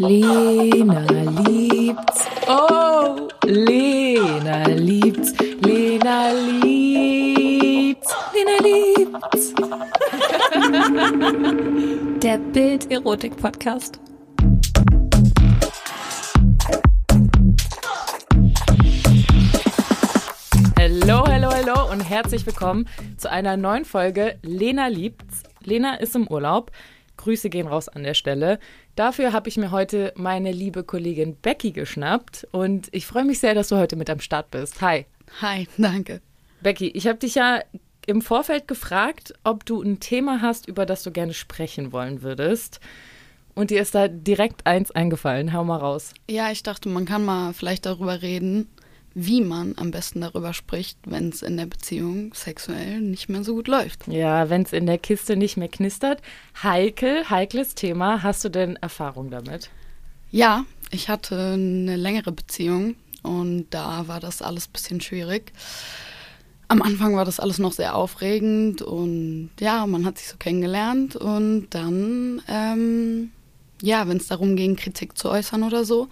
Lena liebt's. Oh, Lena liebt's. Lena liebt's. Lena liebt's. Der Bild-Erotik-Podcast. Hallo, hallo, hallo und herzlich willkommen zu einer neuen Folge Lena liebt's. Lena ist im Urlaub. Grüße gehen raus an der Stelle. Dafür habe ich mir heute meine liebe Kollegin Becky geschnappt und ich freue mich sehr, dass du heute mit am Start bist. Hi. Hi, danke. Becky, ich habe dich ja im Vorfeld gefragt, ob du ein Thema hast, über das du gerne sprechen wollen würdest. Und dir ist da direkt eins eingefallen. Hau mal raus. Ja, ich dachte, man kann mal vielleicht darüber reden, wie man am besten darüber spricht, wenn es in der Beziehung sexuell nicht mehr so gut läuft. Ja, wenn es in der Kiste nicht mehr knistert. Heikel, heikles Thema. Hast du denn Erfahrung damit? Ja, ich hatte eine längere Beziehung und da war das alles ein bisschen schwierig. Am Anfang war das alles noch sehr aufregend und ja, man hat sich so kennengelernt und dann, ähm, ja, wenn es darum ging, Kritik zu äußern oder so,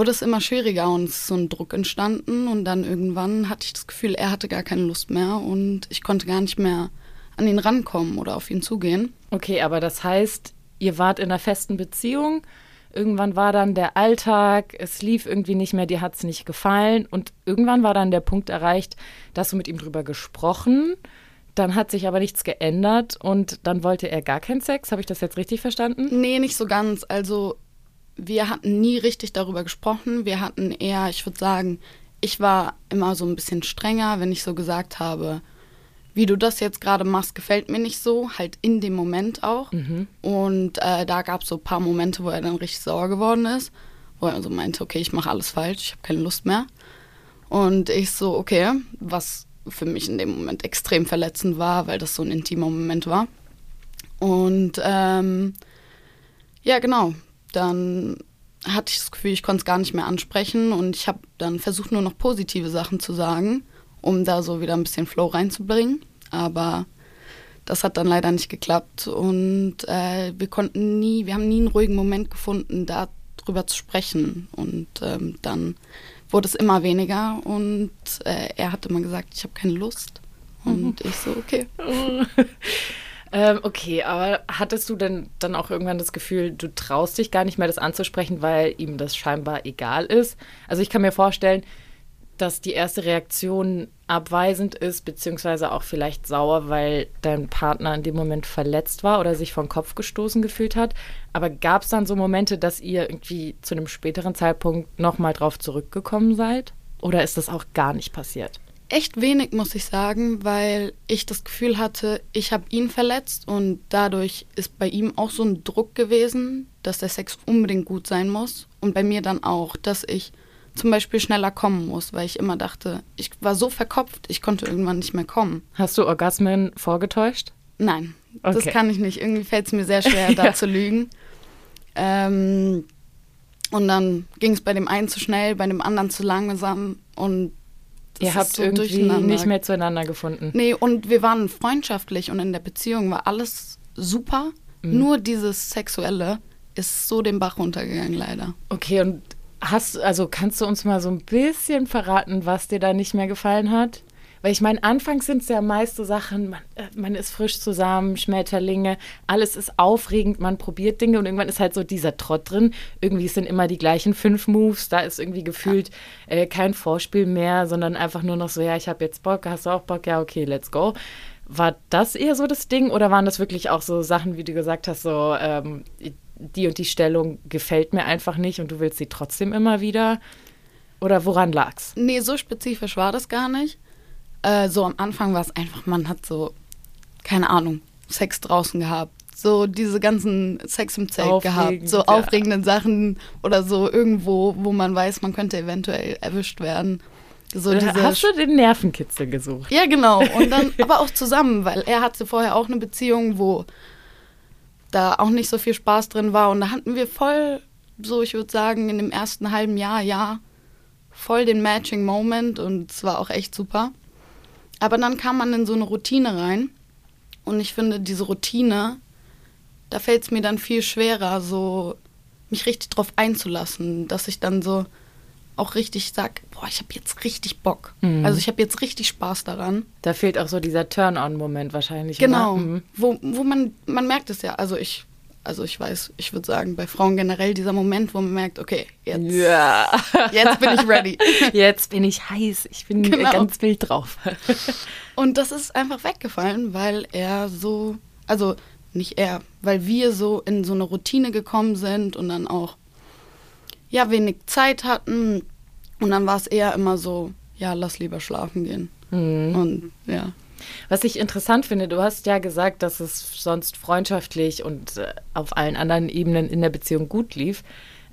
wurde es immer schwieriger und es ist so ein Druck entstanden und dann irgendwann hatte ich das Gefühl, er hatte gar keine Lust mehr und ich konnte gar nicht mehr an ihn rankommen oder auf ihn zugehen. Okay, aber das heißt, ihr wart in einer festen Beziehung, irgendwann war dann der Alltag, es lief irgendwie nicht mehr, dir hat es nicht gefallen und irgendwann war dann der Punkt erreicht, dass du mit ihm drüber gesprochen, dann hat sich aber nichts geändert und dann wollte er gar keinen Sex. Habe ich das jetzt richtig verstanden? Nee, nicht so ganz. Also wir hatten nie richtig darüber gesprochen. Wir hatten eher, ich würde sagen, ich war immer so ein bisschen strenger, wenn ich so gesagt habe, wie du das jetzt gerade machst, gefällt mir nicht so, halt in dem Moment auch. Mhm. Und äh, da gab es so ein paar Momente, wo er dann richtig sauer geworden ist, wo er so meinte, okay, ich mache alles falsch, ich habe keine Lust mehr. Und ich so, okay, was für mich in dem Moment extrem verletzend war, weil das so ein intimer Moment war. Und ähm, ja, genau, dann hatte ich das Gefühl, ich konnte es gar nicht mehr ansprechen und ich habe dann versucht, nur noch positive Sachen zu sagen, um da so wieder ein bisschen Flow reinzubringen. Aber das hat dann leider nicht geklappt und äh, wir konnten nie, wir haben nie einen ruhigen Moment gefunden, darüber zu sprechen. Und ähm, dann wurde es immer weniger und äh, er hat immer gesagt, ich habe keine Lust. Und ich so, okay. Ähm, okay, aber hattest du denn dann auch irgendwann das Gefühl, du traust dich gar nicht mehr, das anzusprechen, weil ihm das scheinbar egal ist? Also ich kann mir vorstellen, dass die erste Reaktion abweisend ist, beziehungsweise auch vielleicht sauer, weil dein Partner in dem Moment verletzt war oder sich vom Kopf gestoßen gefühlt hat. Aber gab es dann so Momente, dass ihr irgendwie zu einem späteren Zeitpunkt nochmal drauf zurückgekommen seid? Oder ist das auch gar nicht passiert? Echt wenig, muss ich sagen, weil ich das Gefühl hatte, ich habe ihn verletzt und dadurch ist bei ihm auch so ein Druck gewesen, dass der Sex unbedingt gut sein muss und bei mir dann auch, dass ich zum Beispiel schneller kommen muss, weil ich immer dachte, ich war so verkopft, ich konnte irgendwann nicht mehr kommen. Hast du Orgasmen vorgetäuscht? Nein, Okay. das kann ich nicht. Irgendwie fällt es mir sehr schwer, da Ja. zu lügen. Ähm, und dann ging es bei dem einen zu schnell, bei dem anderen zu langsam und das Ihr habt so irgendwie nicht mehr zueinander gefunden. Nee, und wir waren freundschaftlich und in der Beziehung war alles super. Mhm. Nur dieses Sexuelle ist so den Bach runtergegangen, leider. Okay, und hast also kannst du uns mal so ein bisschen verraten, was dir da nicht mehr gefallen hat? Weil ich meine, anfangs sind es ja meist so Sachen, man, äh, man ist frisch zusammen, Schmetterlinge, alles ist aufregend, man probiert Dinge und irgendwann ist halt so dieser Trott drin. Irgendwie sind immer die gleichen fünf Moves, da ist irgendwie gefühlt äh, kein Vorspiel mehr, sondern einfach nur noch so, ja, ich habe jetzt Bock, hast du auch Bock? Ja, okay, let's go. War das eher so das Ding oder waren das wirklich auch so Sachen, wie du gesagt hast, so ähm, die und die Stellung gefällt mir einfach nicht und du willst sie trotzdem immer wieder? Oder woran lag's? Nee, so spezifisch war das gar nicht. Äh, so am Anfang war es einfach, man hat so, keine Ahnung, Sex draußen gehabt. So diese ganzen Sex im Zelt Aufregend, gehabt. So ja. aufregende Sachen oder so irgendwo, wo man weiß, man könnte eventuell erwischt werden. So diese Hast du den Nervenkitzel gesucht? Ja, genau. Und dann aber auch zusammen, weil er hatte vorher auch eine Beziehung, wo da auch nicht so viel Spaß drin war. Und da hatten wir voll, so ich würde sagen, in dem ersten halben Jahr, ja, voll den Matching Moment und es war auch echt super. Aber dann kam man in so eine Routine rein. Und ich finde, diese Routine, da fällt es mir dann viel schwerer, so mich richtig drauf einzulassen, dass ich dann so auch richtig sag, boah, ich habe jetzt richtig Bock. Mhm. Also ich habe jetzt richtig Spaß daran. Da fehlt auch so dieser Turn-on-Moment wahrscheinlich. Genau. Mhm. Wo, wo man, man merkt es ja. Also ich, also ich weiß, ich würde sagen, bei Frauen generell dieser Moment, wo man merkt, okay, jetzt, Ja. jetzt bin ich ready. Jetzt bin ich heiß. Ich bin Genau. ganz wild drauf. Und das ist einfach weggefallen, weil er so, also nicht er, weil wir so in so eine Routine gekommen sind und dann auch ja wenig Zeit hatten und dann war es eher immer so, ja, lass lieber schlafen gehen. Mhm. Und ja. Was ich interessant finde, du hast ja gesagt, dass es sonst freundschaftlich und äh, auf allen anderen Ebenen in der Beziehung gut lief.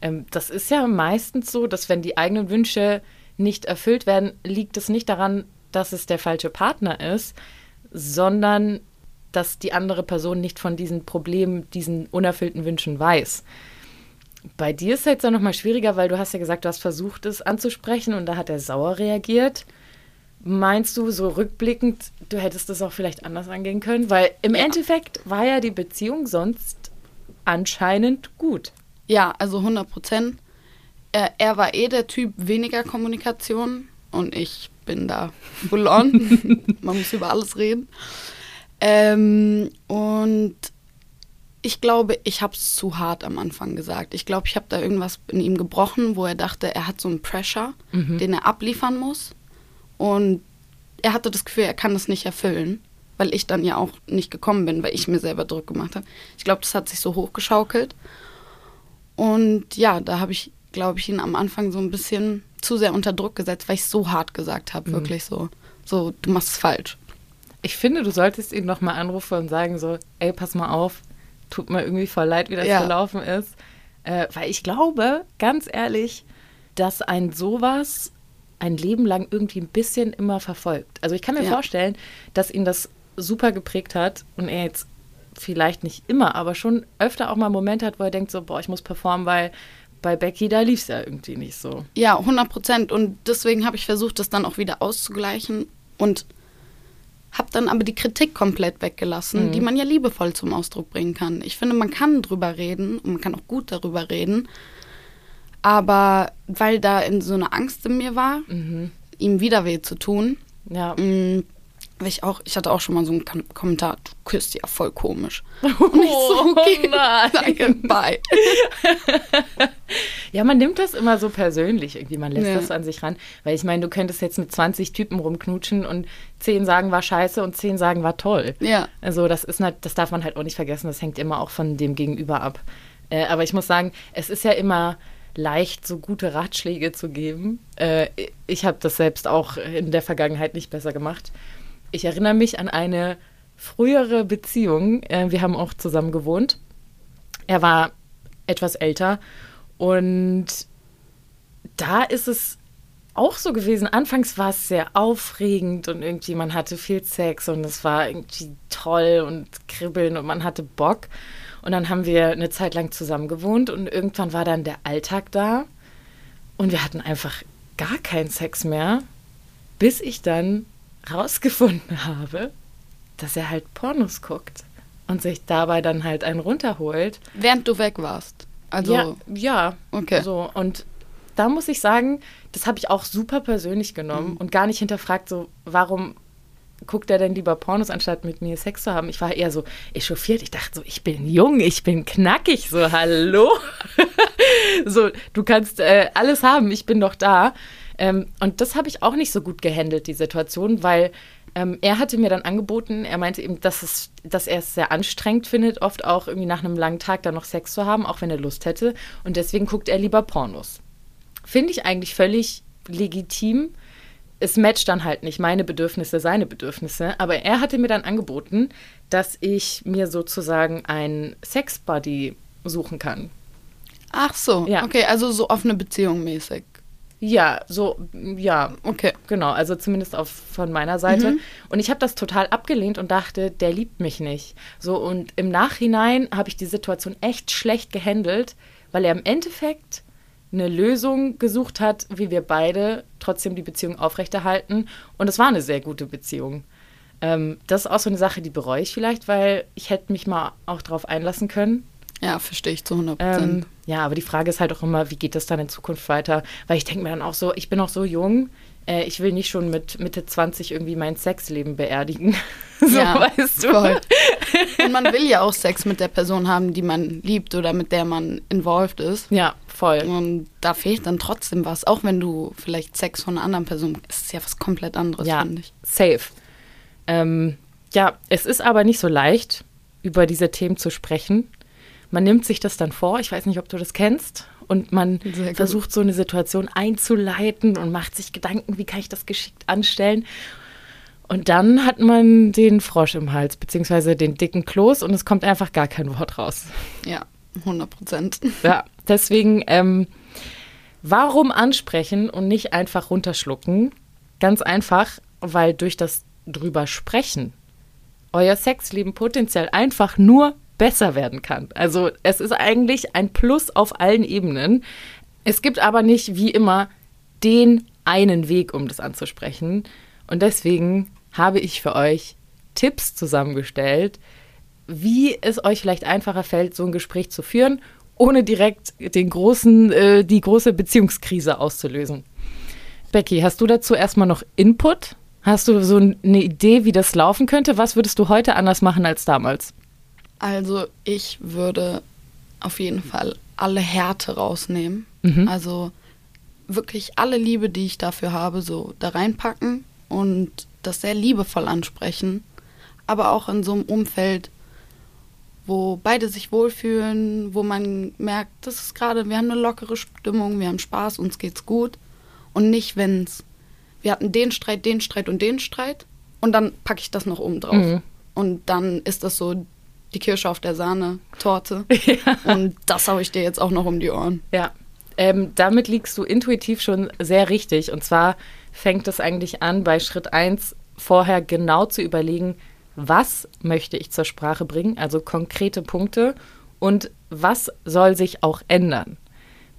Ähm, das ist ja meistens so, dass wenn die eigenen Wünsche nicht erfüllt werden, liegt es nicht daran, dass es der falsche Partner ist, sondern dass die andere Person nicht von diesen Problemen, diesen unerfüllten Wünschen weiß. Bei dir ist es jetzt ja nochmal schwieriger, weil du hast ja gesagt, du hast versucht, es anzusprechen und da hat er sauer reagiert. Meinst du so rückblickend, du hättest das auch vielleicht anders angehen können? Weil im Endeffekt war ja die Beziehung sonst anscheinend gut. Ja, also 100 Prozent. Er, er war eh der Typ weniger Kommunikation und ich bin da full on. Man muss über alles reden. Ähm, und ich glaube, ich habe es zu hart am Anfang gesagt. Ich glaube, ich habe da irgendwas in ihm gebrochen, wo er dachte, er hat so einen Pressure, den er abliefern muss. Und er hatte das Gefühl, er kann das nicht erfüllen, weil ich dann ja auch nicht gekommen bin, weil ich mir selber Druck gemacht habe. Ich glaube, das hat sich so hochgeschaukelt. Und ja, da habe ich, glaube ich, ihn am Anfang so ein bisschen zu sehr unter Druck gesetzt, weil ich so hart gesagt habe, wirklich so, so, du machst es falsch. Ich finde, du solltest ihn nochmal anrufen und sagen so, ey, pass mal auf, tut mir irgendwie voll leid, wie das Ja. gelaufen ist. Äh, weil ich glaube, ganz ehrlich, dass ein sowas ein Leben lang irgendwie ein bisschen immer verfolgt. Also ich kann mir Ja. vorstellen, dass ihn das super geprägt hat und er jetzt vielleicht nicht immer, aber schon öfter auch mal Momente hat, wo er denkt so, boah, ich muss performen, weil bei Becky, da lief es ja irgendwie nicht so. Ja, 100 Prozent. Und deswegen habe ich versucht, das dann auch wieder auszugleichen und habe dann aber die Kritik komplett weggelassen, die man ja liebevoll zum Ausdruck bringen kann. Ich finde, man kann drüber reden und man kann auch gut darüber reden. Aber weil da in so eine Angst in mir war, ihm wieder weh zu tun, Ja. Mm, weil ich auch, ich hatte auch schon mal so einen Kom Kommentar, du küsst ja voll komisch. Und ich so, okay, Oh nein. danke, bye. Ja, man nimmt das immer so persönlich irgendwie, man lässt Ja. das an sich ran. Weil ich meine, du könntest jetzt mit 20 Typen rumknutschen und 10 sagen war scheiße und 10 sagen war toll. Ja. Also das ist halt, das darf man halt auch nicht vergessen, das hängt immer auch von dem Gegenüber ab. Äh, aber ich muss sagen, es ist ja immer leicht, so gute Ratschläge zu geben. Äh, ich habe das selbst auch in der Vergangenheit nicht besser gemacht. Ich erinnere mich an eine frühere Beziehung. Äh, wir haben auch zusammen gewohnt. Er war etwas älter und da ist es auch so gewesen. Anfangs war es sehr aufregend und irgendwie man hatte viel Sex und es war irgendwie toll und kribbeln und man hatte Bock. Und dann haben wir eine Zeit lang zusammen gewohnt und irgendwann war dann der Alltag da und wir hatten einfach gar keinen Sex mehr, bis ich dann rausgefunden habe, dass er halt Pornos guckt und sich dabei dann halt einen runterholt. Während du weg warst. Also, ja, ja. Okay. So, und da muss ich sagen, das habe ich auch super persönlich genommen Mhm. und gar nicht hinterfragt, so, warum guckt er denn lieber Pornos, anstatt mit mir Sex zu haben? Ich war eher so echauffiert. Ich dachte so, ich bin jung, ich bin knackig. So, hallo? so, du kannst äh, alles haben, ich bin doch da. Ähm, und das habe ich auch nicht so gut gehandelt, die Situation, weil ähm, er hatte mir dann angeboten, er meinte eben, dass, es, dass er es sehr anstrengend findet, oft auch irgendwie nach einem langen Tag dann noch Sex zu haben, auch wenn er Lust hätte. Und deswegen guckt er lieber Pornos. Finde ich eigentlich völlig legitim. Es matcht dann halt nicht meine Bedürfnisse, seine Bedürfnisse. Aber er hatte mir dann angeboten, dass ich mir sozusagen einen Sex-Buddy suchen kann. ach so, Ja. okay, also so offene Beziehung mäßig. Ja, so, ja, Okay. Genau, also zumindest auf, von meiner Seite. Und ich habe das total abgelehnt und dachte, der liebt mich nicht. So, und im Nachhinein habe ich die Situation echt schlecht gehandelt, weil er im Endeffekt eine Lösung gesucht hat, wie wir beide trotzdem die Beziehung aufrechterhalten. Und es war eine sehr gute Beziehung. Ähm, das ist auch so eine Sache, die bereue ich vielleicht, weil ich hätte mich mal auch drauf einlassen können. Ja, verstehe ich zu 100 Prozent. Ähm, ja, aber die Frage ist halt auch immer, wie geht das dann in Zukunft weiter? Weil ich denke mir dann auch so, ich bin auch so jung, äh, ich will nicht schon mit Mitte 20 irgendwie mein Sexleben beerdigen. so, ja, weißt du. Voll. Und man will ja auch Sex mit der Person haben, die man liebt oder mit der man involved ist. Ja, voll. Und da fehlt dann trotzdem was. Auch wenn du vielleicht Sex von einer anderen Person, ist es ja was komplett anderes, ja, finde ich. safe. Ähm, ja, es ist aber nicht so leicht, über diese Themen zu sprechen. Man nimmt sich das dann vor, ich weiß nicht, ob du das kennst, und man versucht so eine Situation einzuleiten und macht sich Gedanken, wie kann ich das geschickt anstellen. Und dann hat man den Frosch im Hals, beziehungsweise den dicken Kloß und es kommt einfach gar kein Wort raus. Ja, 100 Prozent. Ja, deswegen, ähm, warum ansprechen und nicht einfach runterschlucken? Ganz einfach, weil durch das drüber sprechen euer Sexleben potenziell einfach nur besser werden kann. Also es ist eigentlich ein Plus auf allen Ebenen. Es gibt aber nicht wie immer den einen Weg, um das anzusprechen. Und deswegen habe ich für euch Tipps zusammengestellt, wie es euch vielleicht einfacher fällt, so ein Gespräch zu führen, ohne direkt den großen, äh, die große Beziehungskrise auszulösen. Becky, hast du dazu erstmal noch Input? Hast du so eine Idee, wie das laufen könnte? Was würdest du heute anders machen als damals? Also ich würde auf jeden Fall alle Härte rausnehmen. Mhm. Also wirklich alle Liebe, die ich dafür habe, so da reinpacken und das sehr liebevoll ansprechen. Aber auch in so einem Umfeld, wo beide sich wohlfühlen, wo man merkt, das ist gerade, wir haben eine lockere Stimmung, wir haben Spaß, uns geht's gut. Und nicht, wenn's, wir hatten den Streit, den Streit und den Streit und dann packe ich das noch oben drauf. Mhm. Und dann ist das so die Kirsche auf der Sahne-Torte. Und das habe ich dir jetzt auch noch um die Ohren. Ja, ähm, damit liegst du intuitiv schon sehr richtig. Und zwar fängt es eigentlich an, bei Schritt 1 vorher genau zu überlegen, was möchte ich zur Sprache bringen, also konkrete Punkte und was soll sich auch ändern.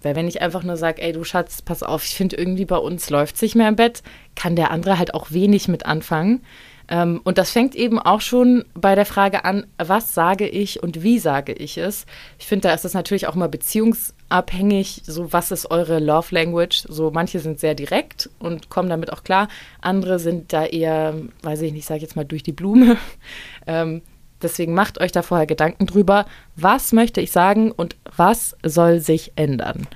Weil wenn ich einfach nur sage, ey du Schatz, pass auf, ich finde irgendwie bei uns läuft es nicht mehr im Bett, kann der andere halt auch wenig mit anfangen. Ähm, und das fängt eben auch schon bei der Frage an, was sage ich und wie sage ich es. Ich finde, da ist es natürlich auch immer beziehungsabhängig, so was ist eure Love Language. So manche sind sehr direkt und kommen damit auch klar, andere sind da eher, weiß ich nicht, sage jetzt mal durch die Blume. Ähm, deswegen macht euch da vorher Gedanken drüber, was möchte ich sagen und was soll sich ändern.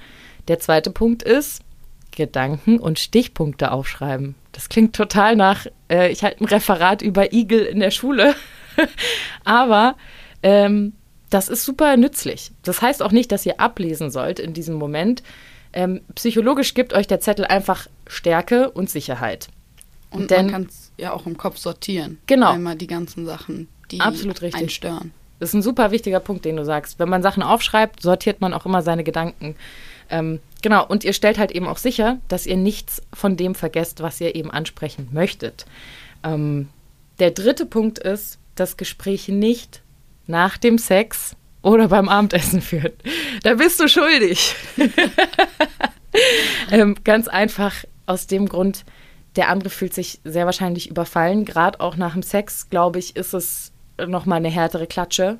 Der zweite Punkt ist, Gedanken und Stichpunkte aufschreiben. Das klingt total nach, äh, ich halte ein Referat über Igel in der Schule. Aber ähm, das ist super nützlich. Das heißt auch nicht, dass ihr ablesen sollt in diesem Moment. Ähm, psychologisch gibt euch der Zettel einfach Stärke und Sicherheit. Und Denn- man kann es ja auch im Kopf sortieren. Genau. Einmal die ganzen Sachen, die Absolut richtig. einen stören. Das ist ein super wichtiger Punkt, den du sagst. Wenn man Sachen aufschreibt, sortiert man auch immer seine Gedanken. Ähm, genau, und ihr stellt halt eben auch sicher, dass ihr nichts von dem vergesst, was ihr eben ansprechen möchtet. Ähm, der dritte Punkt ist, das Gespräch nicht nach dem Sex oder beim Abendessen führen. Da bist du schuldig. ähm, ganz einfach aus dem Grund, der andere fühlt sich sehr wahrscheinlich überfallen. Gerade auch nach dem Sex, glaube ich, ist es nochmal eine härtere Klatsche.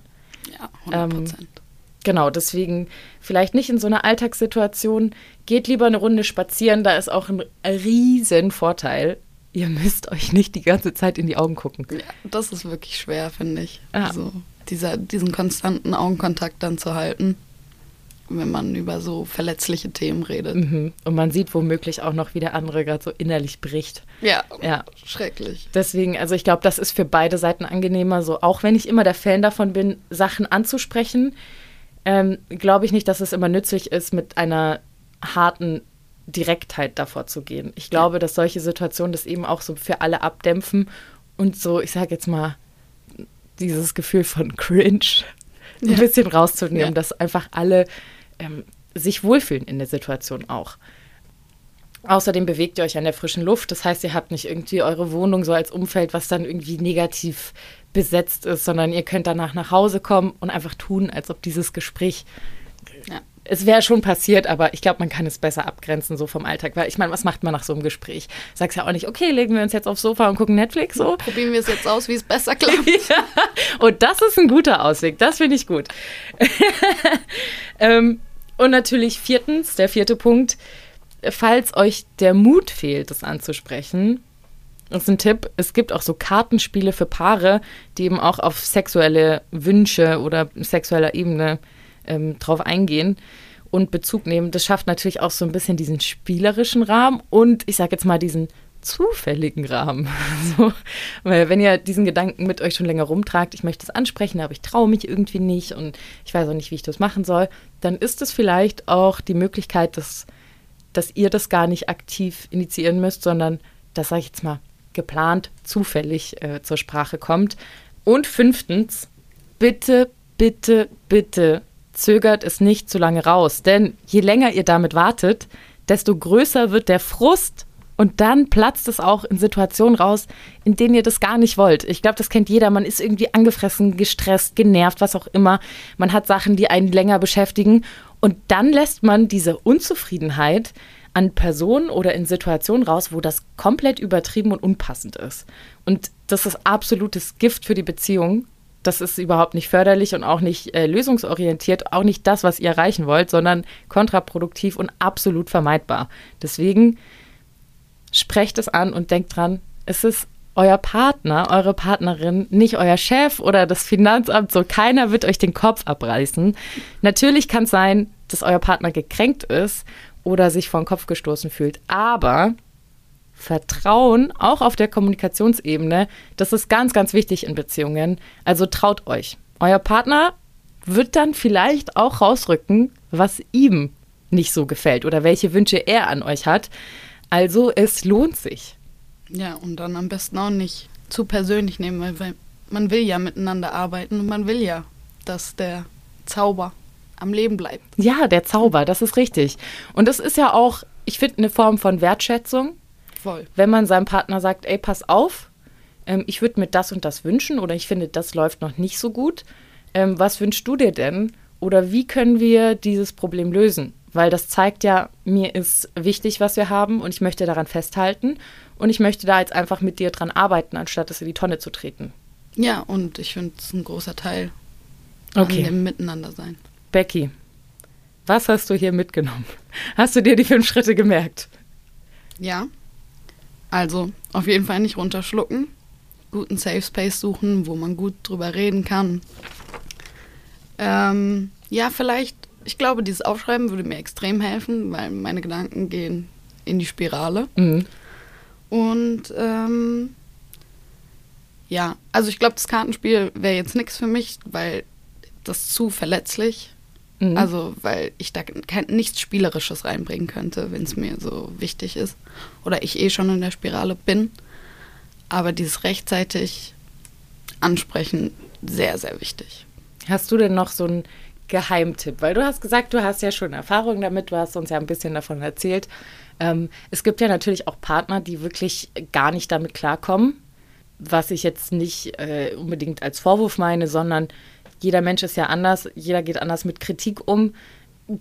Ja, 100 Prozent. Genau, deswegen vielleicht nicht in so einer Alltagssituation. Geht lieber eine Runde spazieren, da ist auch ein riesen Vorteil. Ihr müsst euch nicht die ganze Zeit in die Augen gucken. ja, das ist wirklich schwer, finde ich. Ja. Also dieser, diesen konstanten Augenkontakt dann zu halten, wenn man über so verletzliche Themen redet. Mhm. Und man sieht womöglich auch noch, wie der andere gerade so innerlich bricht. Ja, Ja. schrecklich. Deswegen, also ich glaube, das ist für beide Seiten angenehmer. So, auch wenn ich immer der Fan davon bin, Sachen anzusprechen, ähm, glaube ich nicht, dass es immer nützlich ist, mit einer harten Direktheit davor zu gehen. Ich glaube, dass solche Situationen das eben auch so für alle abdämpfen und so, ich sage jetzt mal, dieses Gefühl von Cringe ein Ja. bisschen rauszunehmen, Ja. dass einfach alle ähm, sich wohlfühlen in der Situation auch. Außerdem bewegt ihr euch an der frischen Luft. Das heißt, ihr habt nicht irgendwie eure Wohnung so als Umfeld, was dann irgendwie negativ besetzt ist, sondern ihr könnt danach nach Hause kommen und einfach tun, als ob dieses Gespräch Ja. Es wäre schon passiert, aber ich glaube, man kann es besser abgrenzen so vom Alltag. Weil ich meine, was macht man nach so einem Gespräch? Sagst ja auch nicht, okay, legen wir uns jetzt aufs Sofa und gucken Netflix so. Probieren wir es jetzt aus, wie es besser klappt. ja. Und das ist ein guter Ausweg. Das finde ich gut. ähm, und natürlich viertens, der vierte Punkt, falls euch der Mut fehlt, das anzusprechen, das ist ein Tipp. Es gibt auch so Kartenspiele für Paare, die eben auch auf sexuelle Wünsche oder sexueller Ebene ähm, drauf eingehen und Bezug nehmen. Das schafft natürlich auch so ein bisschen diesen spielerischen Rahmen und ich sage jetzt mal diesen zufälligen Rahmen. So, weil wenn ihr diesen Gedanken mit euch schon länger rumtragt, ich möchte es ansprechen, aber ich traue mich irgendwie nicht und ich weiß auch nicht, wie ich das machen soll, dann ist es vielleicht auch die Möglichkeit, dass, dass ihr das gar nicht aktiv initiieren müsst, sondern, das sage ich jetzt mal, geplant, zufällig äh, zur Sprache kommt. Und fünftens, bitte, bitte, bitte zögert es nicht zu lange raus. Denn je länger ihr damit wartet, desto größer wird der Frust und dann platzt es auch in Situationen raus, in denen ihr das gar nicht wollt. Ich glaube, das kennt jeder. Man ist irgendwie angefressen, gestresst, genervt, was auch immer. Man hat Sachen, die einen länger beschäftigen. Und dann lässt man diese Unzufriedenheit an Personen oder in Situationen raus, wo das komplett übertrieben und unpassend ist. Und das ist absolutes Gift für die Beziehung. Das ist überhaupt nicht förderlich und auch nicht äh, lösungsorientiert, auch nicht das, was ihr erreichen wollt, sondern kontraproduktiv und absolut vermeidbar. Deswegen sprecht es an und denkt dran, es ist euer Partner, eure Partnerin, nicht euer Chef oder das Finanzamt, so keiner wird euch den Kopf abreißen. Natürlich kann es sein, dass euer Partner gekränkt ist oder sich vor den Kopf gestoßen fühlt. Aber Vertrauen, auch auf der Kommunikationsebene, das ist ganz, ganz wichtig in Beziehungen. Also traut euch. Euer Partner wird dann vielleicht auch rausrücken, was ihm nicht so gefällt oder welche Wünsche er an euch hat. Also es lohnt sich. Ja, und dann am besten auch nicht zu persönlich nehmen, weil, weil man will ja miteinander arbeiten und man will ja, dass der Zauber am Leben bleibt. Ja, der Zauber, das ist richtig. Und das ist ja auch, ich finde, eine Form von Wertschätzung. Voll. Wenn man seinem Partner sagt, ey, pass auf, ähm, ich würde mir das und das wünschen oder ich finde, das läuft noch nicht so gut. Ähm, was wünschst du dir denn? Oder wie können wir dieses Problem lösen? Weil das zeigt ja, mir ist wichtig, was wir haben und ich möchte daran festhalten und ich möchte da jetzt einfach mit dir dran arbeiten, anstatt es in die Tonne zu treten. Ja, und ich finde es ein großer Teil okay. an dem Miteinander sein. Becky, was hast du hier mitgenommen? Hast du dir die fünf Schritte gemerkt? Ja. Also auf jeden Fall nicht runterschlucken. Guten Safe Space suchen, wo man gut drüber reden kann. Ähm, ja, vielleicht, ich glaube, dieses Aufschreiben würde mir extrem helfen, weil meine Gedanken gehen in die Spirale. Mhm. Und ähm, ja, also ich glaube, das Kartenspiel wäre jetzt nichts für mich, weil das zu verletzlich Mhm. Also, weil ich da kein, nichts Spielerisches reinbringen könnte, wenn es mir so wichtig ist. Oder ich eh schon in der Spirale bin. Aber dieses rechtzeitig ansprechen, sehr, sehr wichtig. Hast du denn noch so einen Geheimtipp? Weil du hast gesagt, du hast ja schon Erfahrung damit, du hast uns ja ein bisschen davon erzählt. Ähm, es gibt ja natürlich auch Partner, die wirklich gar nicht damit klarkommen, was ich jetzt nicht äh, unbedingt als Vorwurf meine, sondern jeder Mensch ist ja anders, jeder geht anders mit Kritik um.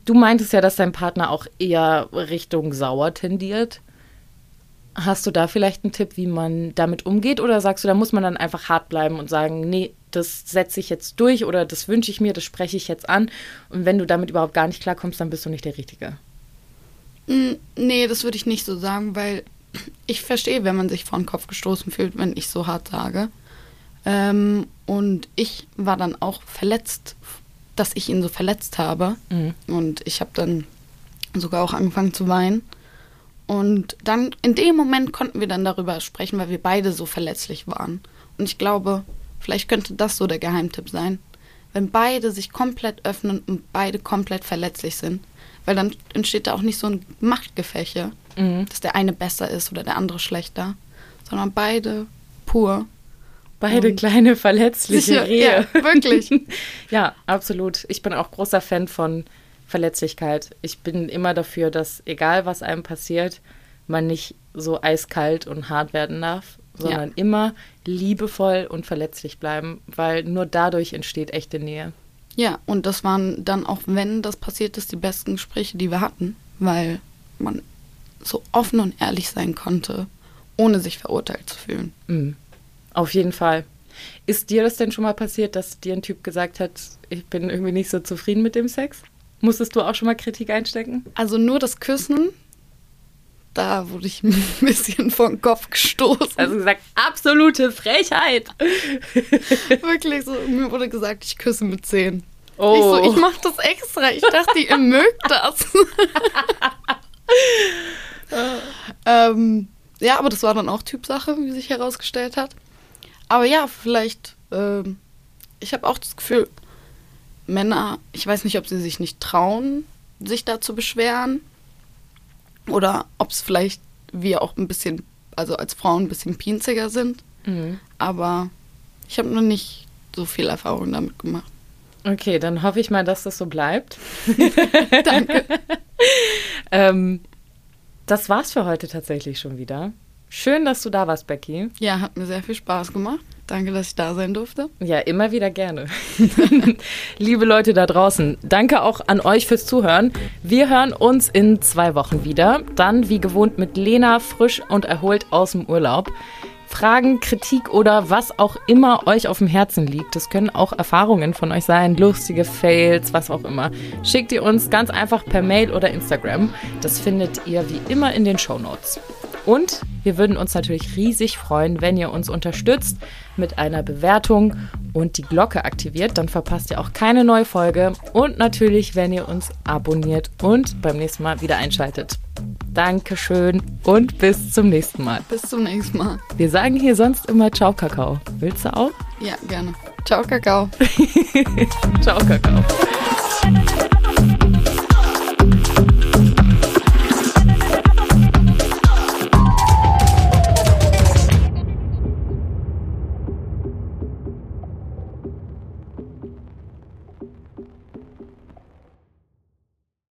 Du meintest ja, dass dein Partner auch eher Richtung sauer tendiert. Hast du da vielleicht einen Tipp, wie man damit umgeht? Oder sagst du, da muss man dann einfach hart bleiben und sagen, nee, das setze ich jetzt durch oder das wünsche ich mir, das spreche ich jetzt an. Und wenn du damit überhaupt gar nicht klarkommst, dann bist du nicht der Richtige. Mm, nee, das würde ich nicht so sagen, weil ich verstehe, wenn man sich vor den Kopf gestoßen fühlt, wenn ich so hart sage. Ähm, und ich war dann auch verletzt, dass ich ihn so verletzt habe. Mhm. Und ich habe dann sogar auch angefangen zu weinen. Und dann in dem Moment konnten wir dann darüber sprechen, weil wir beide so verletzlich waren. Und ich glaube, vielleicht könnte das so der Geheimtipp sein. Wenn beide sich komplett öffnen und beide komplett verletzlich sind. Weil dann entsteht da auch nicht so ein Machtgefäche, mhm. dass der eine besser ist oder der andere schlechter, sondern beide pur Beide um, kleine verletzliche sicher, Rehe. Ja, wirklich. ja, absolut. Ich bin auch großer Fan von Verletzlichkeit. Ich bin immer dafür, dass egal was einem passiert, man nicht so eiskalt und hart werden darf, sondern ja. immer liebevoll und verletzlich bleiben, weil nur dadurch entsteht echte Nähe. Ja, und das waren dann auch, wenn das passiert ist, die besten Gespräche, die wir hatten, weil man so offen und ehrlich sein konnte, ohne sich verurteilt zu fühlen. Mhm. Auf jeden Fall. Ist dir das denn schon mal passiert, dass dir ein Typ gesagt hat, ich bin irgendwie nicht so zufrieden mit dem Sex? Musstest du auch schon mal Kritik einstecken? Also nur das Küssen, da wurde ich ein bisschen den Kopf gestoßen. Also gesagt, absolute Frechheit. Wirklich so, mir wurde gesagt, ich küsse mit zehn. Oh. Ich so, ich mach das extra. Ich dachte, ihr mögt das. ähm, ja, aber das war dann auch Typsache, wie sich herausgestellt hat. Aber ja, vielleicht, ähm, ich habe auch das Gefühl, Männer, ich weiß nicht, ob sie sich nicht trauen, sich da zu beschweren. Oder ob es vielleicht wir auch ein bisschen, also als Frauen ein bisschen pinziger sind. Mhm. Aber ich habe noch nicht so viel Erfahrung damit gemacht. Okay, dann hoffe ich mal, dass das so bleibt. Danke. ähm, das war's für heute tatsächlich schon wieder. Schön, dass du da warst, Becky. Ja, hat mir sehr viel Spaß gemacht. Danke, dass ich da sein durfte. Ja, immer wieder gerne. Liebe Leute da draußen, danke auch an euch fürs Zuhören. Wir hören uns in zwei Wochen wieder. Dann wie gewohnt mit Lena frisch und erholt aus dem Urlaub. Fragen, Kritik oder was auch immer euch auf dem Herzen liegt. Das können auch Erfahrungen von euch sein, lustige Fails, was auch immer. Schickt ihr uns ganz einfach per Mail oder Instagram. Das findet ihr wie immer in den Show Notes. Und wir würden uns natürlich riesig freuen, wenn ihr uns unterstützt mit einer Bewertung und die Glocke aktiviert. Dann verpasst ihr auch keine neue Folge. Und natürlich, wenn ihr uns abonniert und beim nächsten Mal wieder einschaltet. Dankeschön und bis zum nächsten Mal. Bis zum nächsten Mal. Wir sagen hier sonst immer Ciao Kakao. Willst du auch? Ja, gerne. Ciao, Kakao. Ciao Kakao.